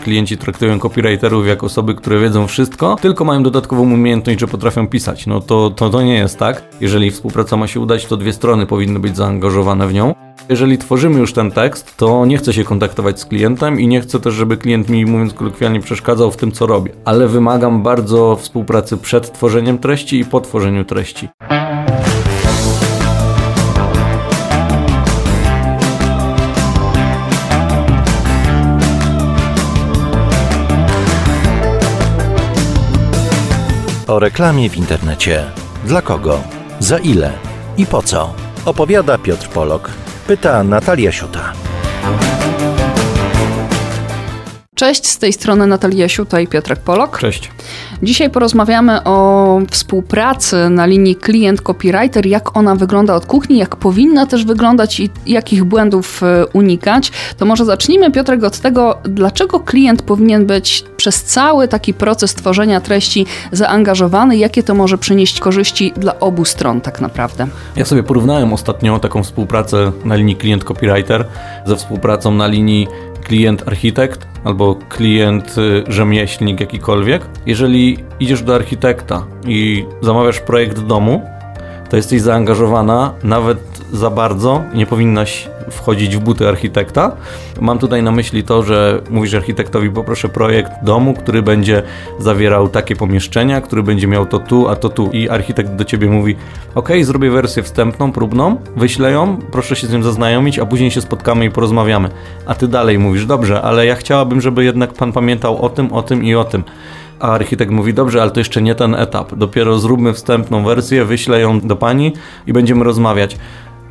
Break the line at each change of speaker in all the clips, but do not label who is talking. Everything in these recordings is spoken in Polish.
Klienci traktują copywriterów jak osoby, które wiedzą wszystko, tylko mają dodatkową umiejętność, że potrafią pisać. No to, to, to nie jest tak. Jeżeli współpraca ma się udać, to dwie strony powinny być zaangażowane w nią. Jeżeli tworzymy już ten tekst, to nie chcę się kontaktować z klientem i nie chcę też, żeby klient mi, mówiąc kolokwialnie, przeszkadzał w tym, co robię. Ale wymagam bardzo współpracy przed tworzeniem treści i po tworzeniu treści.
O reklamie w internecie. Dla kogo? Za ile? I po co? Opowiada Piotr Polok. Pyta Natalia Siuta.
Cześć, z tej strony Natalia Siuta i Piotrek Polok.
Cześć.
Dzisiaj porozmawiamy o współpracy na linii klient-copywriter, jak ona wygląda od kuchni, jak powinna też wyglądać i jakich błędów e, unikać. To może zacznijmy, Piotrek, od tego, dlaczego klient powinien być przez cały taki proces tworzenia treści zaangażowany, jakie to może przynieść korzyści dla obu stron tak naprawdę.
Ja sobie porównałem ostatnio taką współpracę na linii klient-copywriter ze współpracą na linii klient-architekt albo klient-rzemieślnik jakikolwiek. Jeżeli idziesz do architekta i zamawiasz projekt domu, to jesteś zaangażowana nawet za bardzo, nie powinnaś wchodzić w buty architekta. Mam tutaj na myśli to, że mówisz architektowi poproszę projekt domu, który będzie zawierał takie pomieszczenia, który będzie miał to tu, a to tu i architekt do ciebie mówi ok, zrobię wersję wstępną, próbną, wyślę ją, proszę się z nią zaznajomić, a później się spotkamy i porozmawiamy. A ty dalej mówisz, dobrze, ale ja chciałabym, żeby jednak pan pamiętał o tym, o tym i o tym. A architekt mówi, dobrze, ale to jeszcze nie ten etap. Dopiero zróbmy wstępną wersję, wyślę ją do pani i będziemy rozmawiać.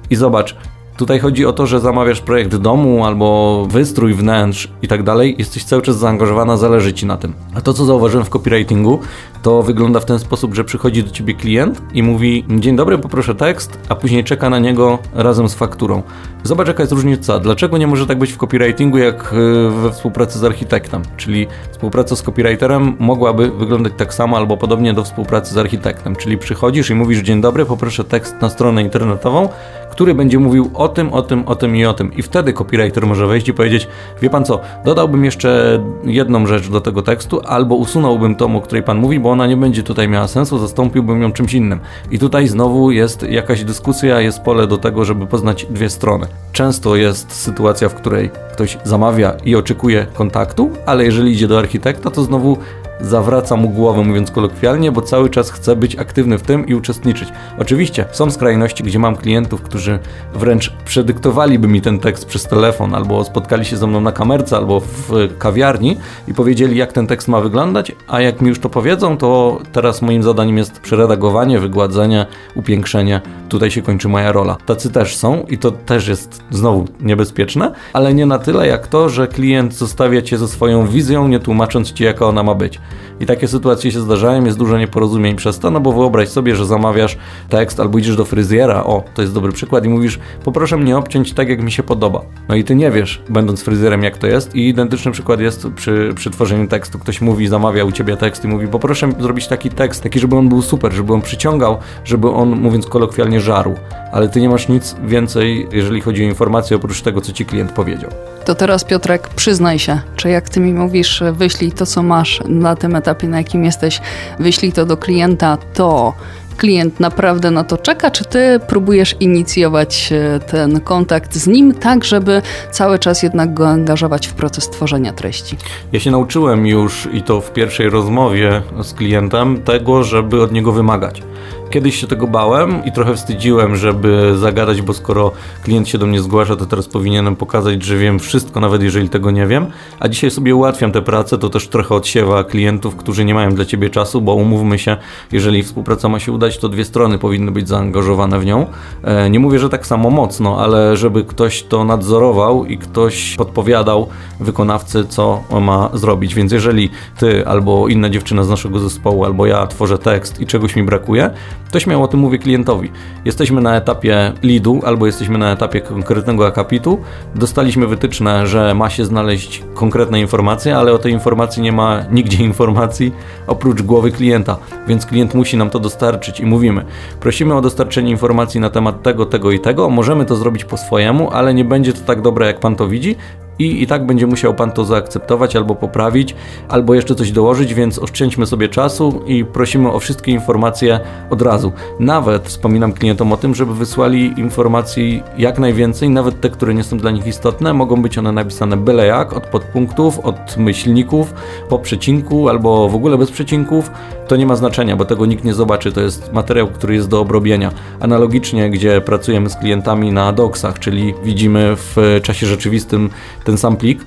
I zobacz, Tutaj chodzi o to, że zamawiasz projekt domu albo wystrój wnętrz i tak dalej, jesteś cały czas zaangażowana, zależy ci na tym. A to, co zauważyłem w copywritingu, to wygląda w ten sposób, że przychodzi do ciebie klient i mówi: Dzień dobry, poproszę tekst, a później czeka na niego razem z fakturą. Zobacz, jaka jest różnica. Dlaczego nie może tak być w copywritingu, jak y, we współpracy z architektem? Czyli współpraca z copywriterem mogłaby wyglądać tak samo albo podobnie do współpracy z architektem. Czyli przychodzisz i mówisz: Dzień dobry, poproszę tekst na stronę internetową, który będzie mówił o tym, o tym, o tym i o tym. I wtedy copywriter może wejść i powiedzieć: Wie pan co, dodałbym jeszcze jedną rzecz do tego tekstu, albo usunąłbym tą, o której pan mówi, bo ona nie będzie tutaj miała sensu, zastąpiłbym ją czymś innym. I tutaj znowu jest jakaś dyskusja, jest pole do tego, żeby poznać dwie strony. Często jest sytuacja, w której ktoś zamawia i oczekuje kontaktu, ale jeżeli idzie do architekta, to znowu zawraca mu głowę, mówiąc kolokwialnie, bo cały czas chce być aktywny w tym i uczestniczyć. Oczywiście są skrajności, gdzie mam klientów, którzy wręcz przedyktowaliby mi ten tekst przez telefon, albo spotkali się ze mną na kamerce, albo w kawiarni i powiedzieli, jak ten tekst ma wyglądać, a jak mi już to powiedzą, to teraz moim zadaniem jest przeredagowanie, wygładzenie, upiększenie. Tutaj się kończy moja rola. Tacy też są i to też jest znowu niebezpieczne, ale nie na tyle jak to, że klient zostawia cię ze swoją wizją, nie tłumacząc ci, jaka ona ma być. I takie sytuacje się zdarzają, jest dużo nieporozumień przez to, no bo wyobraź sobie, że zamawiasz tekst albo idziesz do fryzjera, o, to jest dobry przykład, i mówisz, poproszę mnie obciąć tak, jak mi się podoba. No i ty nie wiesz, będąc fryzjerem, jak to jest. I identyczny przykład jest przy, przy tworzeniu tekstu. Ktoś mówi, zamawia u ciebie tekst i mówi, poproszę zrobić taki tekst, taki, żeby on był super, żeby on przyciągał, żeby on, mówiąc kolokwialnie, żarł. Ale ty nie masz nic więcej, jeżeli chodzi o informacje, oprócz tego, co ci klient powiedział.
To teraz, Piotrek, przyznaj się, czy jak ty mi mówisz, wyślij to, co masz na tym etapie, na jakim jesteś, wyślij to do klienta, to klient naprawdę na to czeka, czy ty próbujesz inicjować e, ten kontakt z nim, tak żeby cały czas jednak go angażować w proces tworzenia treści?
Ja się nauczyłem już i to w pierwszej rozmowie z klientem tego, żeby od niego wymagać. Kiedyś się tego bałem i trochę wstydziłem, żeby zagadać, bo skoro klient się do mnie zgłasza, to teraz powinienem pokazać, że wiem wszystko, nawet jeżeli tego nie wiem. A dzisiaj sobie ułatwiam tę pracę, to też trochę odsiewa klientów, którzy nie mają dla ciebie czasu, bo umówmy się, jeżeli współpraca ma się udać, to dwie strony powinny być zaangażowane w nią. E, nie mówię, że tak samo mocno, ale żeby ktoś to nadzorował i ktoś podpowiadał wykonawcy, co ma zrobić. Więc jeżeli ty albo inna dziewczyna z naszego zespołu, albo ja tworzę tekst i czegoś mi brakuje, to śmiało o tym mówię klientowi. Jesteśmy na etapie leadu albo jesteśmy na etapie konkretnego akapitu. Dostaliśmy wytyczne, że ma się znaleźć konkretne informacje, ale o tej informacji nie ma nigdzie informacji oprócz głowy klienta, więc klient musi nam to dostarczyć i mówimy: prosimy o dostarczenie informacji na temat tego, tego i tego. Możemy to zrobić po swojemu, ale nie będzie to tak dobre, jak pan to widzi i i tak będzie musiał pan to zaakceptować albo poprawić, albo jeszcze coś dołożyć, więc oszczędźmy sobie czasu i prosimy o wszystkie informacje od razu. Nawet wspominam klientom o tym, żeby wysłali informacji jak najwięcej, nawet te, które nie są dla nich istotne, mogą być one napisane byle jak, od podpunktów, od myślników, po przecinku albo w ogóle bez przecinków. To nie ma znaczenia, bo tego nikt nie zobaczy. To jest materiał, który jest do obrobienia. Analogicznie, gdzie pracujemy z klientami na doksach, czyli widzimy w czasie rzeczywistym ten sam plik,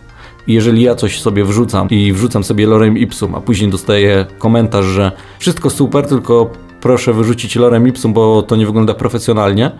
jeżeli ja coś sobie wrzucam i wrzucam sobie lorem ipsum, a później dostaję komentarz, że wszystko super, tylko proszę wyrzucić lorem ipsum, bo to nie wygląda profesjonalnie,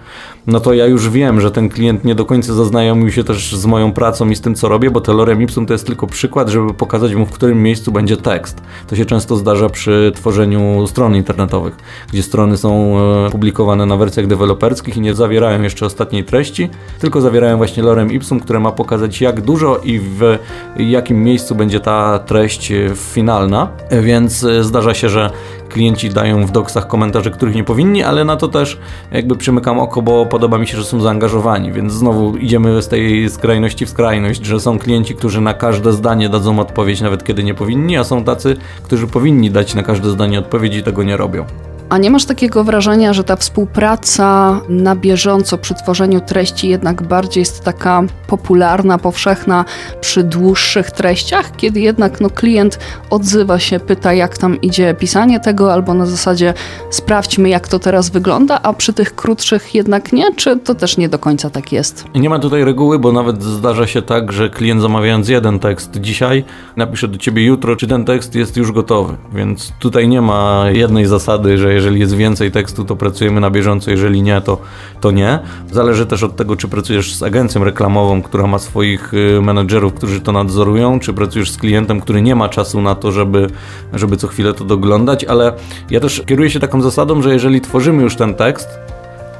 no to ja już wiem, że ten klient nie do końca zaznajomił się też z moją pracą i z tym, co robię, bo te lorem ipsum to jest tylko przykład, żeby pokazać mu, w którym miejscu będzie tekst. To się często zdarza przy tworzeniu stron internetowych, gdzie strony są e, publikowane na wersjach deweloperskich i nie zawierają jeszcze ostatniej treści, tylko zawierają właśnie lorem ipsum, które ma pokazać jak dużo i w jakim miejscu będzie ta treść e, finalna, więc e, zdarza się, że klienci dają w doksach komentarze, których nie powinni, ale na to też jakby przymykam oko, bo podoba mi się, że są zaangażowani, więc znowu idziemy z tej skrajności w skrajność, że są klienci, którzy na każde zdanie dadzą odpowiedź, nawet kiedy nie powinni, a są tacy, którzy powinni dać na każde zdanie odpowiedź i tego nie robią.
A nie masz takiego wrażenia, że ta współpraca na bieżąco przy tworzeniu treści jednak bardziej jest taka popularna, powszechna przy dłuższych treściach, kiedy jednak no, klient odzywa się, pyta jak tam idzie pisanie tego, albo na zasadzie sprawdźmy jak to teraz wygląda, a przy tych krótszych jednak nie? Czy to też nie do końca tak jest?
Nie ma tutaj reguły, bo nawet zdarza się tak, że klient zamawiając jeden tekst dzisiaj, napisze do ciebie jutro, czy ten tekst jest już gotowy. Więc tutaj nie ma jednej zasady, że jeżeli jest więcej tekstu, to pracujemy na bieżąco, jeżeli nie, to, to nie. Zależy też od tego, czy pracujesz z agencją reklamową, która ma swoich y, menedżerów, którzy to nadzorują, czy pracujesz z klientem, który nie ma czasu na to, żeby, żeby co chwilę to doglądać, ale ja też kieruję się taką zasadą, że jeżeli tworzymy już ten tekst,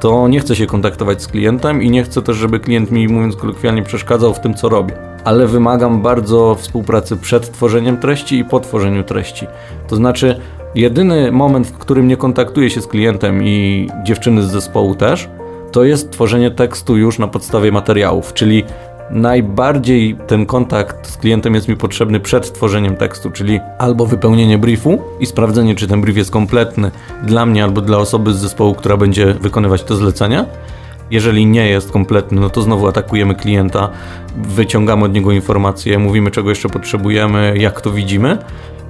to nie chcę się kontaktować z klientem i nie chcę też, żeby klient mi, mówiąc kolokwialnie, przeszkadzał w tym, co robię. Ale wymagam bardzo współpracy przed tworzeniem treści i po tworzeniu treści. To znaczy, Jedyny moment, w którym nie kontaktuję się z klientem i dziewczyny z zespołu też, to jest tworzenie tekstu już na podstawie materiałów, czyli najbardziej ten kontakt z klientem jest mi potrzebny przed tworzeniem tekstu, czyli albo wypełnienie briefu i sprawdzenie, czy ten brief jest kompletny dla mnie albo dla osoby z zespołu, która będzie wykonywać to zlecenie. Jeżeli nie jest kompletny, no to znowu atakujemy klienta, wyciągamy od niego informacje, mówimy czego jeszcze potrzebujemy, jak to widzimy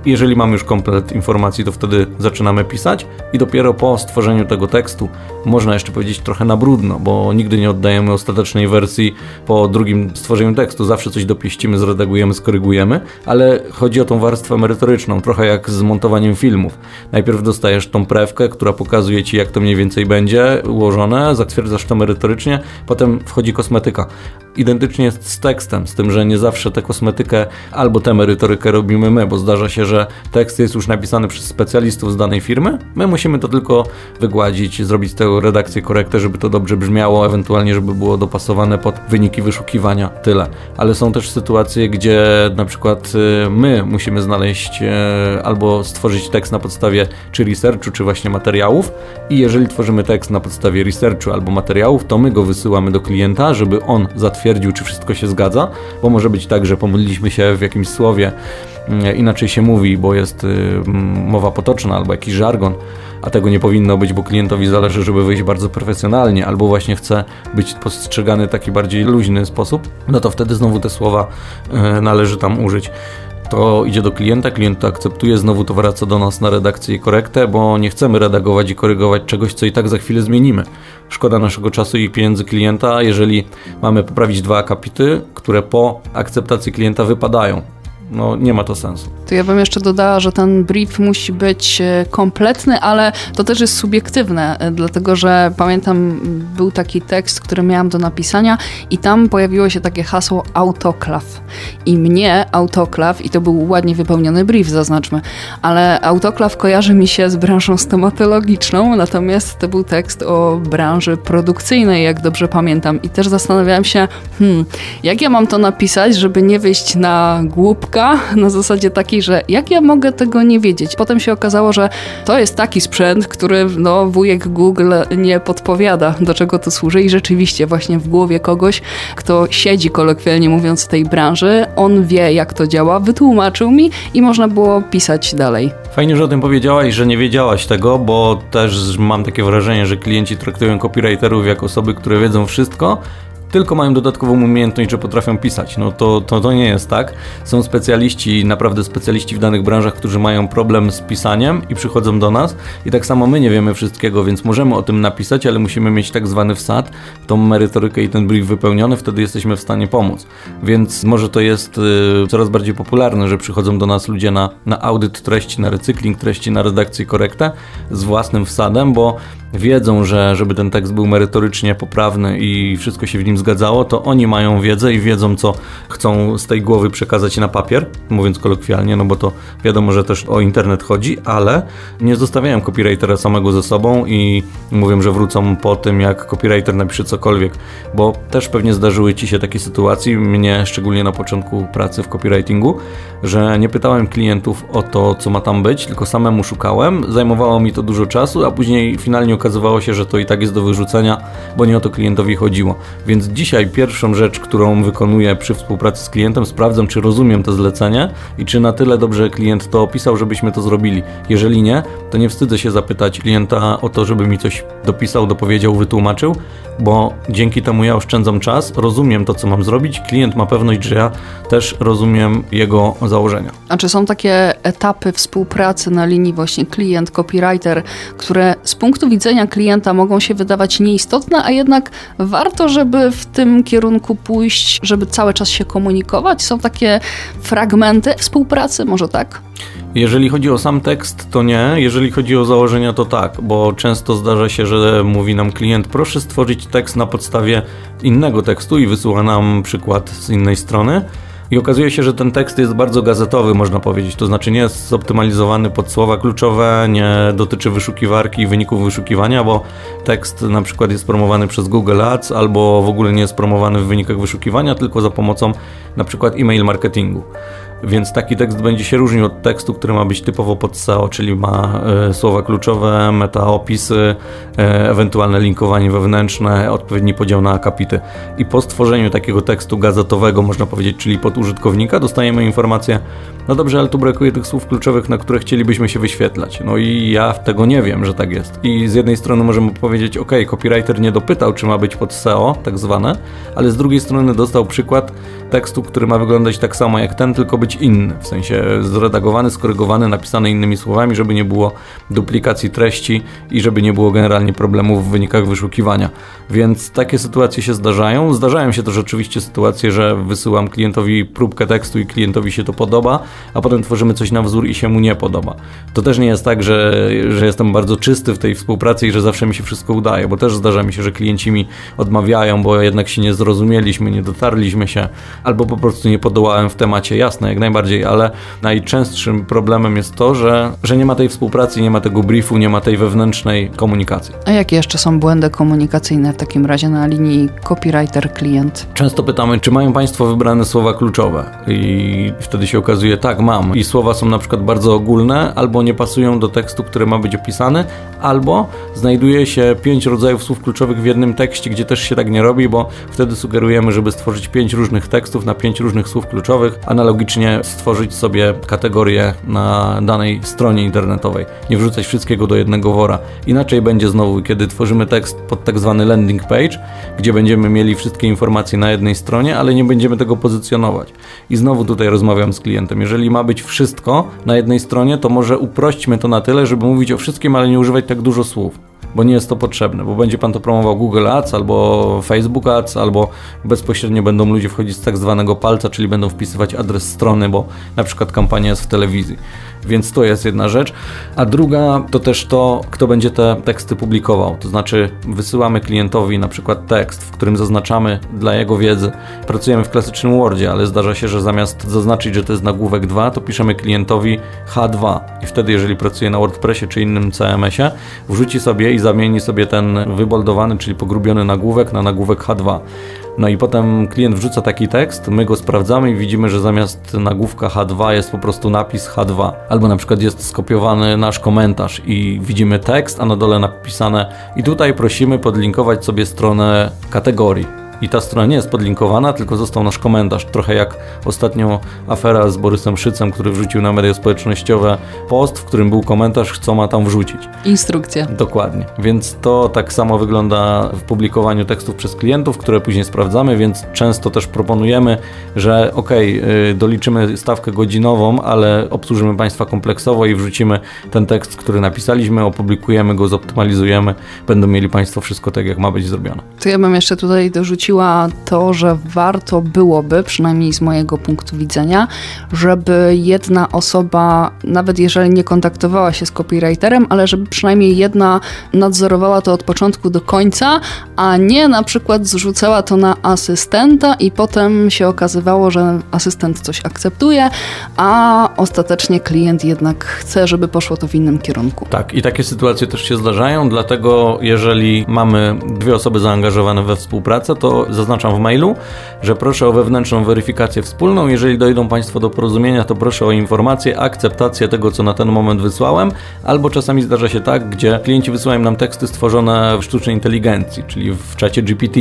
jeżeli mamy już komplet informacji, to wtedy zaczynamy pisać i dopiero po stworzeniu tego tekstu, można jeszcze powiedzieć trochę na brudno, bo nigdy nie oddajemy ostatecznej wersji po drugim stworzeniu tekstu. Zawsze coś dopieścimy, zredagujemy, skorygujemy, ale chodzi o tą warstwę merytoryczną, trochę jak z montowaniem filmów. Najpierw dostajesz tą prewkę, która pokazuje ci, jak to mniej więcej będzie ułożone, zatwierdzasz to merytorycznie, potem wchodzi kosmetyka. Identycznie jest z tekstem, z tym, że nie zawsze tę kosmetykę albo tę merytorykę robimy my, bo zdarza się, że tekst jest już napisany przez specjalistów z danej firmy. My musimy to tylko wygładzić, zrobić redakcję, korektę, żeby to dobrze brzmiało, ewentualnie, żeby było dopasowane pod wyniki wyszukiwania. Tyle. Ale są też sytuacje, gdzie na przykład y, my musimy znaleźć y, albo stworzyć tekst na podstawie czy researchu, czy właśnie materiałów. I jeżeli tworzymy tekst na podstawie researchu albo materiałów, to my go wysyłamy do klienta, żeby on zatwierdził, czy wszystko się zgadza, bo może być tak, że pomyliliśmy się w jakimś słowie, y, inaczej się mówi, bo jest mowa potoczna albo jakiś żargon a tego nie powinno być, bo klientowi zależy, żeby wyjść bardzo profesjonalnie, albo właśnie chce być postrzegany w taki bardziej luźny sposób, no to wtedy znowu te słowa e, należy tam użyć to idzie do klienta, klient to akceptuje, znowu to wraca do nas na redakcję i korektę, bo nie chcemy redagować i korygować czegoś, co i tak za chwilę zmienimy. Szkoda naszego czasu i pieniędzy klienta, jeżeli mamy poprawić dwa akapity, które po akceptacji klienta wypadają no nie ma to sensu.
To ja bym jeszcze dodała, że ten brief musi być e, kompletny, ale to też jest subiektywne, e, dlatego że pamiętam, był taki tekst, który miałam do napisania i tam pojawiło się takie hasło autoklaw. I mnie autoklaw, i to był ładnie wypełniony brief, zaznaczmy, ale autoklaw kojarzy mi się z branżą stomatologiczną, natomiast to był tekst o branży produkcyjnej, jak dobrze pamiętam. I też zastanawiałam się, hmm, jak ja mam to napisać, żeby nie wyjść na głupka, na zasadzie takiej, że jak ja mogę tego nie wiedzieć? Potem się okazało, że to jest taki sprzęt, który no, wujek Google nie podpowiada, do czego to służy i rzeczywiście właśnie w głowie kogoś, kto siedzi kolokwialnie mówiąc w tej branży, on wie jak to działa, wytłumaczył mi i można było pisać dalej.
Fajnie, że o tym powiedziałaś, że nie wiedziałaś tego, bo też mam takie wrażenie, że klienci traktują copywriterów jako osoby, które wiedzą wszystko, tylko mają dodatkową umiejętność, że potrafią pisać. No to, to, to nie jest tak. Są specjaliści, naprawdę specjaliści w danych branżach, którzy mają problem z pisaniem i przychodzą do nas i tak samo my nie wiemy wszystkiego, więc możemy o tym napisać, ale musimy mieć tak zwany wsad, tą merytorykę i ten brief wypełniony, wtedy jesteśmy w stanie pomóc. Więc może to jest y, coraz bardziej popularne, że przychodzą do nas ludzie na, na audyt treści, na recykling treści, na redakcję korektę z własnym wsadem, bo wiedzą, że żeby ten tekst był merytorycznie poprawny i wszystko się w nim zgadzało, to oni mają wiedzę i wiedzą, co chcą z tej głowy przekazać na papier, mówiąc kolokwialnie, no bo to wiadomo, że też o internet chodzi, ale nie zostawiają copywritera samego ze sobą i mówią, że wrócą po tym, jak copywriter napisze cokolwiek, bo też pewnie zdarzyły Ci się takie sytuacje, mnie szczególnie na początku pracy w copywritingu, że nie pytałem klientów o to, co ma tam być, tylko samemu szukałem, zajmowało mi to dużo czasu, a później finalnie okazywało się, że to i tak jest do wyrzucenia, bo nie o to klientowi chodziło. Więc dzisiaj pierwszą rzecz, którą wykonuję przy współpracy z klientem, sprawdzam, czy rozumiem to zlecenie i czy na tyle dobrze klient to opisał, żebyśmy to zrobili. Jeżeli nie, to nie wstydzę się zapytać klienta o to, żeby mi coś dopisał, dopowiedział, wytłumaczył, bo dzięki temu ja oszczędzam czas, rozumiem to, co mam zrobić, klient ma pewność, że ja też rozumiem jego założenia.
A czy są takie etapy współpracy na linii właśnie klient-copywriter, które z punktu widzenia klienta mogą się wydawać nieistotne, a jednak warto, żeby w tym kierunku pójść, żeby cały czas się komunikować? Są takie fragmenty współpracy, może tak?
Jeżeli chodzi o sam tekst, to nie. Jeżeli chodzi o założenia, to tak, bo często zdarza się, że mówi nam klient, proszę stworzyć tekst na podstawie innego tekstu i wysyła nam przykład z innej strony. I okazuje się, że ten tekst jest bardzo gazetowy, można powiedzieć. To znaczy nie jest zoptymalizowany pod słowa kluczowe, nie dotyczy wyszukiwarki i wyników wyszukiwania, bo tekst na przykład jest promowany przez Google Ads albo w ogóle nie jest promowany w wynikach wyszukiwania, tylko za pomocą na przykład e-mail marketingu. Więc taki tekst będzie się różnił od tekstu, który ma być typowo pod SEO, czyli ma e, słowa kluczowe, metaopisy, e, ewentualne linkowanie wewnętrzne, odpowiedni podział na akapity. I po stworzeniu takiego tekstu gazetowego, można powiedzieć, czyli pod użytkownika, dostajemy informację, no dobrze, ale tu brakuje tych słów kluczowych, na które chcielibyśmy się wyświetlać. No i ja tego nie wiem, że tak jest. I z jednej strony możemy powiedzieć, ok, copywriter nie dopytał, czy ma być pod SEO, tak zwane, ale z drugiej strony dostał przykład tekstu, który ma wyglądać tak samo jak ten, tylko być inny. W sensie zredagowany, skorygowany, napisany innymi słowami, żeby nie było duplikacji treści i żeby nie było generalnie problemów w wynikach wyszukiwania. Więc takie sytuacje się zdarzają. Zdarzają się też oczywiście sytuacje, że wysyłam klientowi próbkę tekstu i klientowi się to podoba, a potem tworzymy coś na wzór i się mu nie podoba. To też nie jest tak, że, że jestem bardzo czysty w tej współpracy i że zawsze mi się wszystko udaje, bo też zdarza mi się, że klienci mi odmawiają, bo jednak się nie zrozumieliśmy, nie dotarliśmy się, albo po prostu nie podołałem w temacie. Jasne, jak najbardziej, ale najczęstszym problemem jest to, że, że nie ma tej współpracy, nie ma tego briefu, nie ma tej wewnętrznej komunikacji.
A jakie jeszcze są błędy komunikacyjne w takim razie na linii copywriter-klient?
Często pytamy, czy mają Państwo wybrane słowa kluczowe i wtedy się okazuje, tak, mam. I słowa są na przykład bardzo ogólne, albo nie pasują do tekstu, który ma być opisany, albo znajduje się pięć rodzajów słów kluczowych w jednym tekście, gdzie też się tak nie robi, bo wtedy sugerujemy, żeby stworzyć pięć różnych tekstów na pięć różnych słów kluczowych, analogicznie stworzyć sobie kategorię na danej stronie internetowej. Nie wrzucać wszystkiego do jednego wora. Inaczej będzie znowu, kiedy tworzymy tekst pod tak zwany landing page, gdzie będziemy mieli wszystkie informacje na jednej stronie, ale nie będziemy tego pozycjonować. I znowu tutaj rozmawiam z klientem. Jeżeli ma być wszystko na jednej stronie, to może uprośćmy to na tyle, żeby mówić o wszystkim, ale nie używać tak dużo słów bo nie jest to potrzebne, bo będzie pan to promował Google Ads albo Facebook Ads, albo bezpośrednio będą ludzie wchodzić z tak zwanego palca, czyli będą wpisywać adres strony, bo na przykład kampania jest w telewizji. Więc to jest jedna rzecz. A druga to też to, kto będzie te teksty publikował. To znaczy wysyłamy klientowi na przykład tekst, w którym zaznaczamy dla jego wiedzy. Pracujemy w klasycznym Wordzie, ale zdarza się, że zamiast zaznaczyć, że to jest nagłówek 2, to piszemy klientowi H2. I wtedy, jeżeli pracuje na WordPressie czy innym CMS-ie, wrzuci sobie i zamieni sobie ten wyboldowany, czyli pogrubiony nagłówek na nagłówek H2. No i potem klient wrzuca taki tekst, my go sprawdzamy i widzimy, że zamiast nagłówka H2 jest po prostu napis H2. Albo na przykład jest skopiowany nasz komentarz i widzimy tekst, a na dole napisane i tutaj prosimy podlinkować sobie stronę kategorii i ta strona nie jest podlinkowana, tylko został nasz komentarz. Trochę jak ostatnio afera z Borysem Szycem, który wrzucił na media społecznościowe post, w którym był komentarz, co ma tam wrzucić.
Instrukcja.
Dokładnie. Więc to tak samo wygląda w publikowaniu tekstów przez klientów, które później sprawdzamy, więc często też proponujemy, że ok, doliczymy stawkę godzinową, ale obsłużymy Państwa kompleksowo i wrzucimy ten tekst, który napisaliśmy, opublikujemy go, zoptymalizujemy, będą mieli Państwo wszystko tak, jak ma być zrobione.
To ja bym jeszcze tutaj dorzucił to, że warto byłoby, przynajmniej z mojego punktu widzenia, żeby jedna osoba, nawet jeżeli nie kontaktowała się z copywriterem, ale żeby przynajmniej jedna nadzorowała to od początku do końca, a nie na przykład zrzucała to na asystenta i potem się okazywało, że asystent coś akceptuje, a ostatecznie klient jednak chce, żeby poszło to w innym kierunku.
Tak, i takie sytuacje też się zdarzają, dlatego jeżeli mamy dwie osoby zaangażowane we współpracę, to zaznaczam w mailu, że proszę o wewnętrzną weryfikację wspólną. Jeżeli dojdą Państwo do porozumienia, to proszę o informację, akceptację tego, co na ten moment wysłałem, albo czasami zdarza się tak, gdzie klienci wysyłają nam teksty stworzone w sztucznej inteligencji, czyli w czacie GPT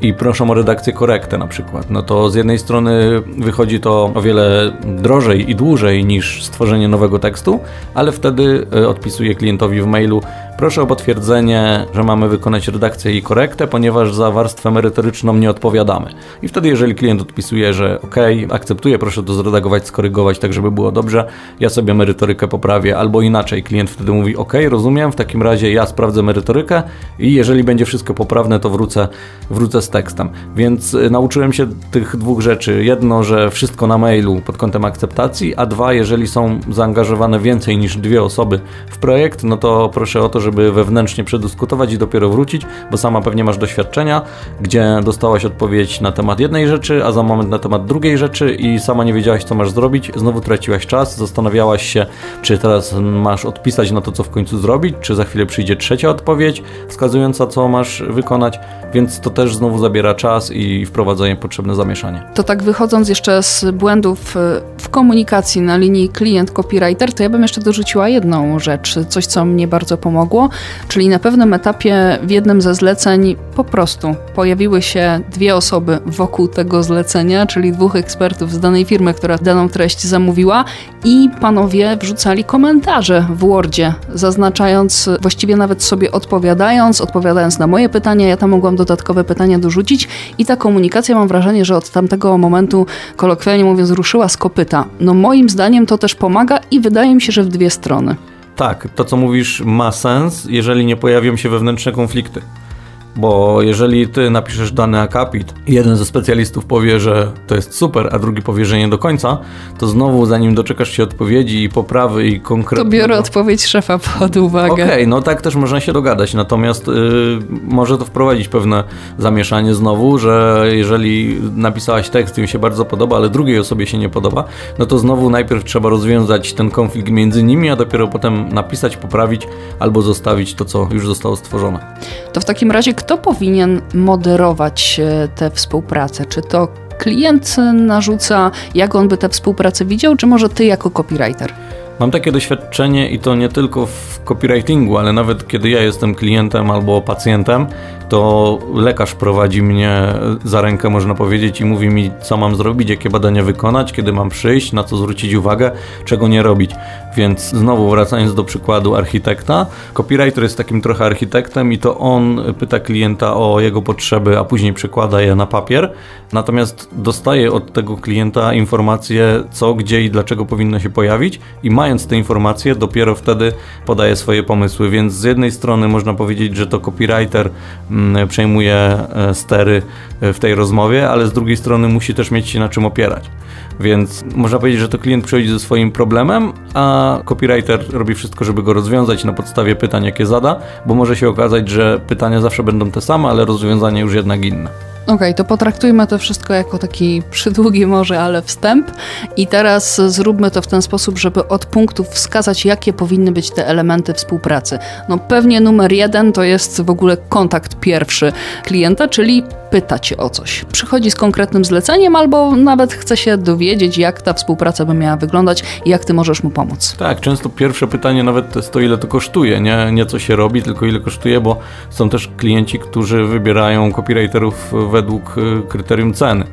i proszą o redakcję korektę na przykład, no to z jednej strony wychodzi to o wiele drożej i dłużej niż stworzenie nowego tekstu, ale wtedy e, odpisuję klientowi w mailu Proszę o potwierdzenie, że mamy wykonać redakcję i korektę, ponieważ za warstwę merytoryczną nie odpowiadamy. I wtedy, jeżeli klient odpisuje, że OK, akceptuję, proszę to zredagować, skorygować, tak żeby było dobrze, ja sobie merytorykę poprawię, albo inaczej, klient wtedy mówi OK, rozumiem, w takim razie ja sprawdzę merytorykę i jeżeli będzie wszystko poprawne, to wrócę, wrócę z tekstem. Więc y, nauczyłem się tych dwóch rzeczy. Jedno, że wszystko na mailu pod kątem akceptacji, a dwa, jeżeli są zaangażowane więcej niż dwie osoby w projekt, no to proszę o to, żeby wewnętrznie przedyskutować i dopiero wrócić, bo sama pewnie masz doświadczenia, gdzie dostałaś odpowiedź na temat jednej rzeczy, a za moment na temat drugiej rzeczy i sama nie wiedziałaś, co masz zrobić, znowu traciłaś czas, zastanawiałaś się, czy teraz masz odpisać na to, co w końcu zrobić, czy za chwilę przyjdzie trzecia odpowiedź wskazująca, co masz wykonać, więc to też znowu zabiera czas i wprowadza potrzebne zamieszanie.
To tak wychodząc jeszcze z błędów w komunikacji na linii klient-copywriter, to ja bym jeszcze dorzuciła jedną rzecz, coś, co mnie bardzo pomogło czyli na pewnym etapie w jednym ze zleceń po prostu pojawiły się dwie osoby wokół tego zlecenia, czyli dwóch ekspertów z danej firmy, która daną treść zamówiła i panowie wrzucali komentarze w Wordzie, zaznaczając, właściwie nawet sobie odpowiadając, odpowiadając na moje pytania, ja tam mogłam dodatkowe pytania dorzucić i ta komunikacja mam wrażenie, że od tamtego momentu, kolokwialnie mówiąc, ruszyła z kopyta. No moim zdaniem to też pomaga i wydaje mi się, że w dwie strony.
Tak, to co mówisz ma sens, jeżeli nie pojawią się wewnętrzne konflikty. Bo jeżeli ty napiszesz dany akapit i jeden ze specjalistów powie, że to jest super, a drugi powie, że nie do końca, to znowu zanim doczekasz się odpowiedzi i poprawy i konkretnego...
To biorę odpowiedź szefa pod uwagę.
Okej, okay, no tak też można się dogadać, natomiast yy, może to wprowadzić pewne zamieszanie znowu, że jeżeli napisałaś tekst i mi się bardzo podoba, ale drugiej osobie się nie podoba, no to znowu najpierw trzeba rozwiązać ten konflikt między nimi, a dopiero potem napisać, poprawić albo zostawić to, co już zostało stworzone.
To w takim razie kto powinien moderować e, tę współpracę? Czy to klient narzuca, jak on by tę współpracę widział, czy może ty jako copywriter?
Mam takie doświadczenie i to nie tylko w copywritingu, ale nawet kiedy ja jestem klientem albo pacjentem, to lekarz prowadzi mnie za rękę, można powiedzieć, i mówi mi, co mam zrobić, jakie badania wykonać, kiedy mam przyjść, na co zwrócić uwagę, czego nie robić. Więc znowu wracając do przykładu architekta, copywriter jest takim trochę architektem i to on pyta klienta o jego potrzeby, a później przekłada je na papier. Natomiast dostaje od tego klienta informacje, co, gdzie i dlaczego powinno się pojawić, i mając te informacje, dopiero wtedy podaje swoje pomysły. Więc z jednej strony można powiedzieć, że to copywriter Mm, przejmuje e, stery e, w tej rozmowie, ale z drugiej strony musi też mieć się na czym opierać. Więc można powiedzieć, że to klient przychodzi ze swoim problemem, a copywriter robi wszystko, żeby go rozwiązać na podstawie pytań, jakie zada, bo może się okazać, że pytania zawsze będą te same, ale rozwiązanie już jednak inne.
Okej, okay, to potraktujmy to wszystko jako taki przydługi może, ale wstęp i teraz zróbmy to w ten sposób, żeby od punktów wskazać, jakie powinny być te elementy współpracy. No pewnie numer jeden to jest w ogóle kontakt pierwszy klienta, czyli pyta cię o coś. Przychodzi z konkretnym zleceniem albo nawet chce się dowiedzieć, jak ta współpraca by miała wyglądać i jak ty możesz mu pomóc.
Tak, często pierwsze pytanie nawet to jest to, ile to kosztuje, nie, nie co się robi, tylko ile kosztuje, bo są też klienci, którzy wybierają copywriterów według y, kryterium ceny.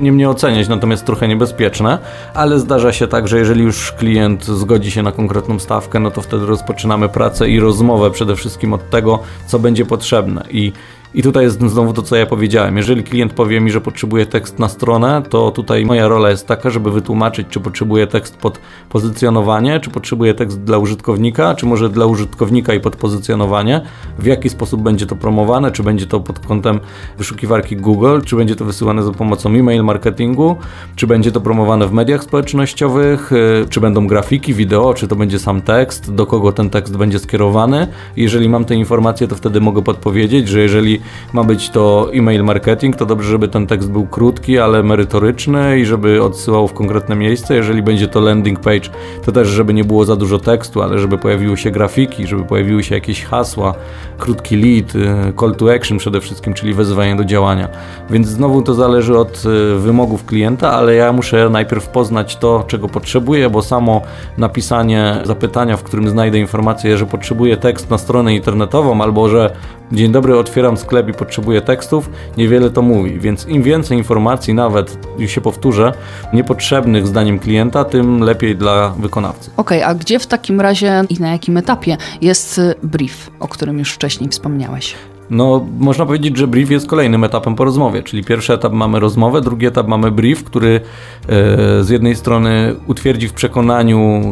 Nie mnie oceniać, natomiast trochę niebezpieczne, ale zdarza się tak, że jeżeli już klient zgodzi się na konkretną stawkę, no to wtedy rozpoczynamy pracę i rozmowę przede wszystkim od tego, co będzie potrzebne. I i tutaj jest znowu to, co ja powiedziałem. Jeżeli klient powie mi, że potrzebuje tekst na stronę, to tutaj moja rola jest taka, żeby wytłumaczyć, czy potrzebuje tekst pod pozycjonowanie, czy potrzebuje tekst dla użytkownika, czy może dla użytkownika i pod pozycjonowanie, w jaki sposób będzie to promowane, czy będzie to pod kątem wyszukiwarki Google, czy będzie to wysyłane za pomocą e-mail marketingu, czy będzie to promowane w mediach społecznościowych, y, czy będą grafiki, wideo, czy to będzie sam tekst, do kogo ten tekst będzie skierowany. Jeżeli mam te informacje, to wtedy mogę podpowiedzieć, że jeżeli ma być to e-mail marketing, to dobrze, żeby ten tekst był krótki, ale merytoryczny i żeby odsyłał w konkretne miejsce. Jeżeli będzie to landing page, to też, żeby nie było za dużo tekstu, ale żeby pojawiły się grafiki, żeby pojawiły się jakieś hasła, krótki lead, y, call to action przede wszystkim, czyli wezwanie do działania. Więc znowu to zależy od y, wymogów klienta, ale ja muszę najpierw poznać to, czego potrzebuję, bo samo napisanie zapytania, w którym znajdę informację, że potrzebuję tekst na stronę internetową albo że dzień dobry, otwieram sklep i potrzebuję tekstów, niewiele to mówi, więc im więcej informacji, nawet już się powtórzę, niepotrzebnych zdaniem klienta, tym lepiej dla wykonawcy.
Okej, okay, a gdzie w takim razie i na jakim etapie jest brief, o którym już wcześniej wspomniałeś?
No, można powiedzieć, że brief jest kolejnym etapem po rozmowie, czyli pierwszy etap mamy rozmowę, drugi etap mamy brief, który e, z jednej strony utwierdzi w przekonaniu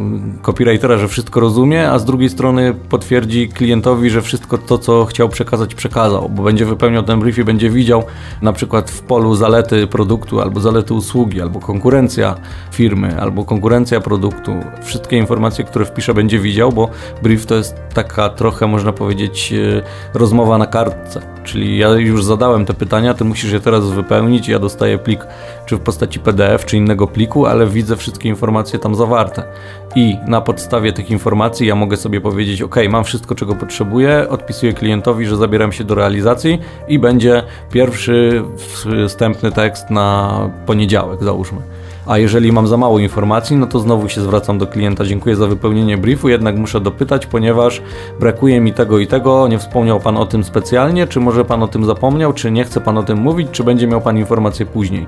copywritera, że wszystko rozumie, a z drugiej strony potwierdzi klientowi, że wszystko to, co chciał przekazać, przekazał, bo będzie wypełniał ten brief i będzie widział na przykład w polu zalety produktu, albo zalety usługi, albo konkurencja firmy, albo konkurencja produktu. Wszystkie informacje, które wpisze, będzie widział, bo brief to jest taka trochę, można powiedzieć, e, rozmowa na kartę kartce. Czyli ja już zadałem te pytania, ty musisz je teraz wypełnić. Ja dostaję plik czy w postaci PDF, czy innego pliku, ale widzę wszystkie informacje tam zawarte. I na podstawie tych informacji ja mogę sobie powiedzieć: OK, mam wszystko, czego potrzebuję, odpisuję klientowi, że zabieram się do realizacji i będzie pierwszy wstępny tekst na poniedziałek, załóżmy. A jeżeli mam za mało informacji, no to znowu się zwracam do klienta. Dziękuję za wypełnienie briefu, jednak muszę dopytać, ponieważ brakuje mi tego i tego. Nie wspomniał Pan o tym specjalnie, czy może Pan o tym zapomniał, czy nie chce Pan o tym mówić, czy będzie miał Pan informację później.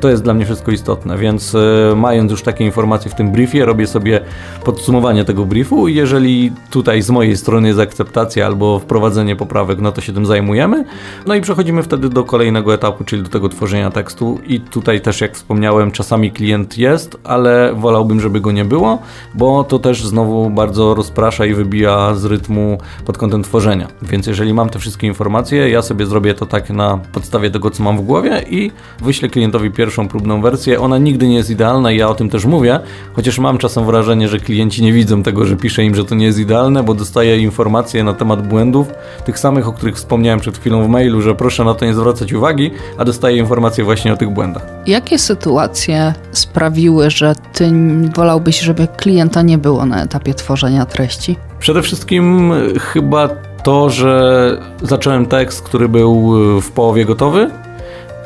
To jest dla mnie wszystko istotne, więc e, mając już takie informacje w tym briefie, robię sobie podsumowanie tego briefu jeżeli tutaj z mojej strony jest akceptacja albo wprowadzenie poprawek, no to się tym zajmujemy. No i przechodzimy wtedy do kolejnego etapu, czyli do tego tworzenia tekstu i tutaj też jak wspomniałem, czasami klient jest, ale wolałbym, żeby go nie było, bo to też znowu bardzo rozprasza i wybija z rytmu pod kątem tworzenia. Więc jeżeli mam te wszystkie informacje, ja sobie zrobię to tak na podstawie tego, co mam w głowie i wyślę klientowi pierwszy pierwszą próbną wersję. Ona nigdy nie jest idealna i ja o tym też mówię, chociaż mam czasem wrażenie, że klienci nie widzą tego, że piszę im, że to nie jest idealne, bo dostaję informacje na temat błędów, tych samych, o których wspomniałem przed chwilą w mailu, że proszę na to nie zwracać uwagi, a dostaję informacje właśnie o tych błędach.
Jakie sytuacje sprawiły, że ty wolałbyś, żeby klienta nie było na etapie tworzenia treści?
Przede wszystkim chyba to, że zacząłem tekst, który był w połowie gotowy,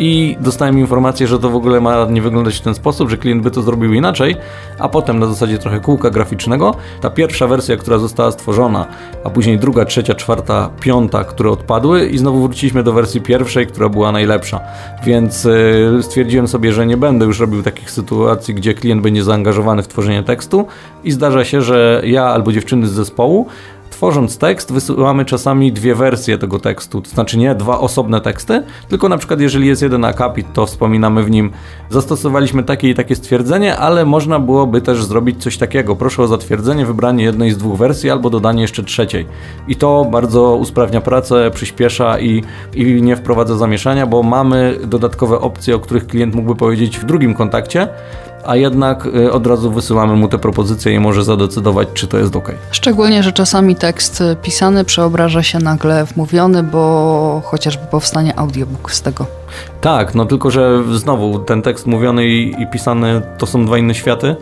i dostałem informację, że to w ogóle ma nie wyglądać w ten sposób, że klient by to zrobił inaczej, a potem na zasadzie trochę kółka graficznego ta pierwsza wersja, która została stworzona, a później druga, trzecia, czwarta, piąta, które odpadły i znowu wróciliśmy do wersji pierwszej, która była najlepsza. Więc yy, stwierdziłem sobie, że nie będę już robił takich sytuacji, gdzie klient będzie zaangażowany w tworzenie tekstu i zdarza się, że ja albo dziewczyny z zespołu tworząc tekst, wysyłamy czasami dwie wersje tego tekstu, to znaczy nie dwa osobne teksty, tylko na przykład jeżeli jest jeden akapit, to wspominamy w nim, zastosowaliśmy takie i takie stwierdzenie, ale można byłoby też zrobić coś takiego. Proszę o zatwierdzenie, wybranie jednej z dwóch wersji albo dodanie jeszcze trzeciej. I to bardzo usprawnia pracę, przyspiesza i, i nie wprowadza zamieszania, bo mamy dodatkowe opcje, o których klient mógłby powiedzieć w drugim kontakcie, a jednak y, od razu wysyłamy mu te propozycje i może zadecydować, czy to jest ok.
Szczególnie, że czasami tekst pisany przeobraża się nagle w mówiony, bo chociażby powstanie audiobook z tego.
Tak, no tylko, że znowu ten tekst mówiony i, i pisany to są dwa inne światy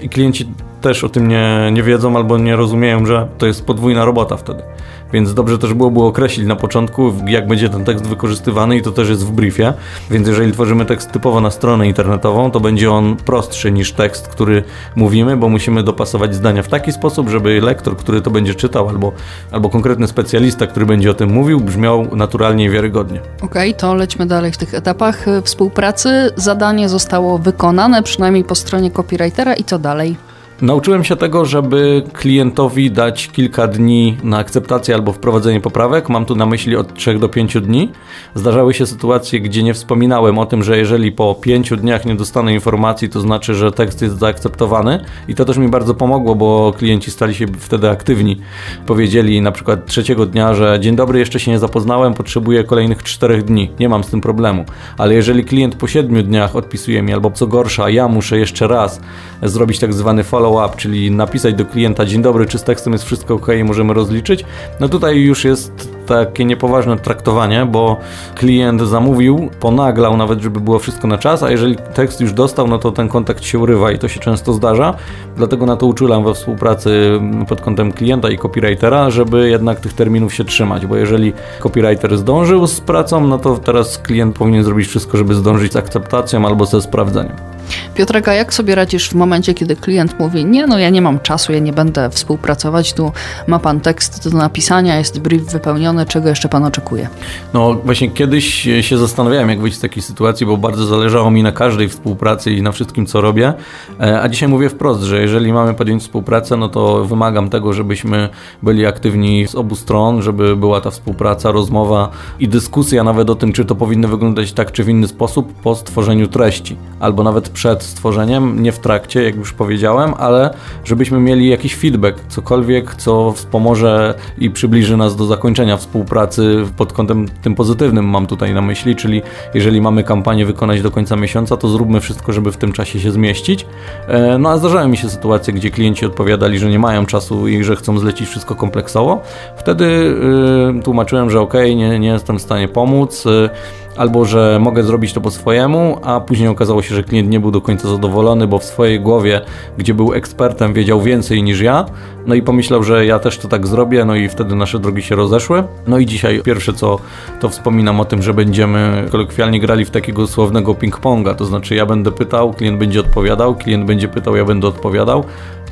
i klienci też o tym nie, nie wiedzą albo nie rozumieją, że to jest podwójna robota wtedy. Więc dobrze też byłoby określić na początku, jak będzie ten tekst wykorzystywany i to też jest w briefie. Więc jeżeli tworzymy tekst typowo na stronę internetową, to będzie on prostszy niż tekst, który mówimy, bo musimy dopasować zdania w taki sposób, żeby lektor, który to będzie czytał, albo, albo konkretny specjalista, który będzie o tym mówił, brzmiał naturalnie i wiarygodnie.
Okej, okay, to lećmy dalej w tych etapach współpracy. Zadanie zostało wykonane, przynajmniej po stronie copywritera i co dalej?
Nauczyłem się tego, żeby klientowi dać kilka dni na akceptację albo wprowadzenie poprawek. Mam tu na myśli od 3 do 5 dni. Zdarzały się sytuacje, gdzie nie wspominałem o tym, że jeżeli po 5 dniach nie dostanę informacji, to znaczy, że tekst jest zaakceptowany. I to też mi bardzo pomogło, bo klienci stali się wtedy aktywni. Powiedzieli na przykład trzeciego dnia, że dzień dobry, jeszcze się nie zapoznałem, potrzebuję kolejnych 4 dni. Nie mam z tym problemu. Ale jeżeli klient po 7 dniach odpisuje mi, albo co gorsza, ja muszę jeszcze raz zrobić tak zwany follow follow-up, czyli napisać do klienta dzień dobry, czy z tekstem jest wszystko ok, możemy rozliczyć, no tutaj już jest takie niepoważne traktowanie, bo klient zamówił, ponaglał nawet, żeby było wszystko na czas, a jeżeli tekst już dostał, no to ten kontakt się urywa i to się często zdarza. Dlatego na to uczulam we współpracy pod kątem klienta i copywritera, żeby jednak tych terminów się trzymać, bo jeżeli copywriter zdążył z pracą, no to teraz klient powinien zrobić wszystko, żeby zdążyć z akceptacją albo ze sprawdzeniem.
Piotrek, a jak sobie radzisz w momencie, kiedy klient mówi, nie, no ja nie mam czasu, ja nie będę współpracować, tu ma pan tekst do napisania, jest brief wypełniony, czego jeszcze pan oczekuje?
No właśnie kiedyś się zastanawiałem, jak wyjść z takiej sytuacji, bo bardzo zależało mi na każdej współpracy i na wszystkim, co robię, e, a dzisiaj mówię wprost, że jeżeli mamy podjąć współpracę, no to wymagam tego, żebyśmy byli aktywni z obu stron, żeby była ta współpraca, rozmowa i dyskusja nawet o tym, czy to powinno wyglądać tak czy w inny sposób po stworzeniu treści, albo nawet przed stworzeniem, nie w trakcie, jak już powiedziałem, ale żebyśmy mieli jakiś feedback, cokolwiek, co wspomoże i przybliży nas do zakończenia współpracy pod kątem tym pozytywnym mam tutaj na myśli, czyli jeżeli mamy kampanię wykonać do końca miesiąca, to zróbmy wszystko, żeby w tym czasie się zmieścić. E, no a zdarzały mi się sytuacje, gdzie klienci odpowiadali, że nie mają czasu i że chcą zlecić wszystko kompleksowo. Wtedy yy, tłumaczyłem, że ok, nie, nie jestem w stanie pomóc. Yy, albo że mogę zrobić to po swojemu, a później okazało się, że klient nie był do końca zadowolony, bo w swojej głowie, gdzie był ekspertem, wiedział więcej niż ja, no i pomyślał, że ja też to tak zrobię, no i wtedy nasze drogi się rozeszły. No i dzisiaj pierwsze co, to wspominam o tym, że będziemy kolokwialnie grali w takiego słownego ping-ponga, to znaczy ja będę pytał, klient będzie odpowiadał, klient będzie pytał, ja będę odpowiadał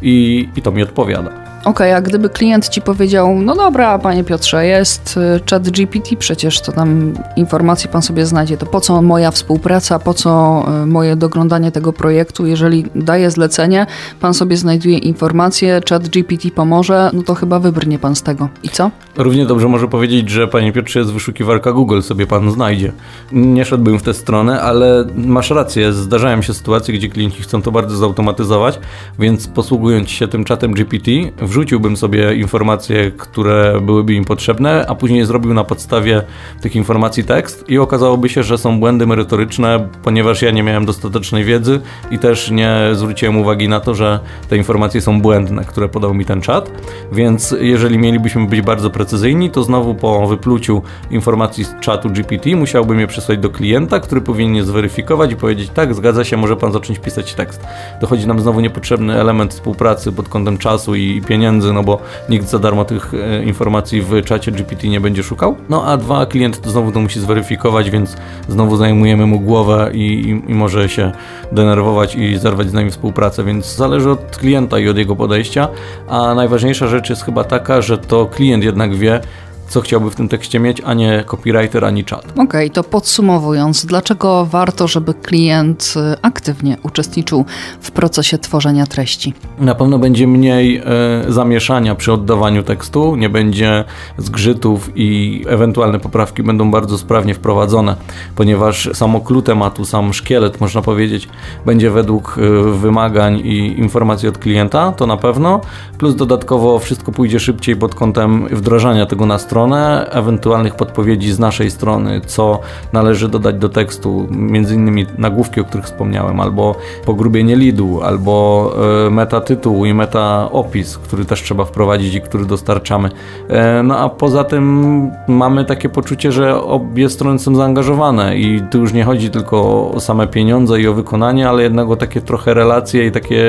i, i to mi odpowiada.
Okej, okay, a gdyby klient ci powiedział, no dobra, panie Piotrze, jest y, chat GPT, przecież to tam informacje pan sobie znajdzie, to po co moja współpraca, po co y, moje doglądanie tego projektu, jeżeli daję zlecenie, pan sobie znajduje informacje, chat GPT pomoże, no to chyba wybrnie pan z tego. I co?
Równie dobrze może powiedzieć, że panie Piotrze jest wyszukiwarka Google, sobie pan znajdzie. Nie szedłbym w tę stronę, ale masz rację, zdarzają się sytuacje, gdzie klienci chcą to bardzo zautomatyzować, więc posługując się tym czatem GPT, w wrzuciłbym sobie informacje, które byłyby im potrzebne, a później zrobił na podstawie tych informacji tekst i okazałoby się, że są błędy merytoryczne, ponieważ ja nie miałem dostatecznej wiedzy i też nie zwróciłem uwagi na to, że te informacje są błędne, które podał mi ten czat. Więc jeżeli mielibyśmy być bardzo precyzyjni, to znowu po wypluciu informacji z czatu GPT musiałbym je przesłać do klienta, który powinien je zweryfikować i powiedzieć: Tak, zgadza się, może pan zacząć pisać tekst. Dochodzi nam znowu niepotrzebny element współpracy pod kątem czasu i pieniędzy pieniędzy, no bo nikt za darmo tych e, informacji w czacie GPT nie będzie szukał. No a dwa, klient znowu to musi zweryfikować, więc znowu zajmujemy mu głowę i, i, i może się denerwować i zerwać z nami współpracę, więc zależy od klienta i od jego podejścia. A najważniejsza rzecz jest chyba taka, że to klient jednak wie, co chciałby w tym tekście mieć, a nie copywriter, ani chat.
Okej, okay, to podsumowując, dlaczego warto, żeby klient y, aktywnie uczestniczył w procesie tworzenia treści?
Na pewno będzie mniej y, zamieszania przy oddawaniu tekstu, nie będzie zgrzytów i ewentualne poprawki będą bardzo sprawnie wprowadzone, ponieważ samo clue tematu, sam szkielet, można powiedzieć, będzie według y, wymagań i informacji od klienta, to na pewno, plus dodatkowo wszystko pójdzie szybciej pod kątem wdrażania tego na stronę, ewentualnych podpowiedzi z naszej strony, co należy dodać do tekstu, między innymi nagłówki, o których wspomniałem, albo pogrubienie lidu, albo e, meta tytuł i meta opis, który też trzeba wprowadzić i który dostarczamy. E, no a poza tym mamy takie poczucie, że obie strony są zaangażowane i tu już nie chodzi tylko o same pieniądze i o wykonanie, ale jednak o takie trochę relacje i takie,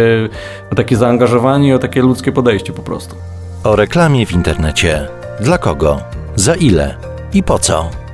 o takie zaangażowanie i o takie ludzkie podejście po prostu.
O reklamie w internecie. Dla kogo? Za ile? I po co?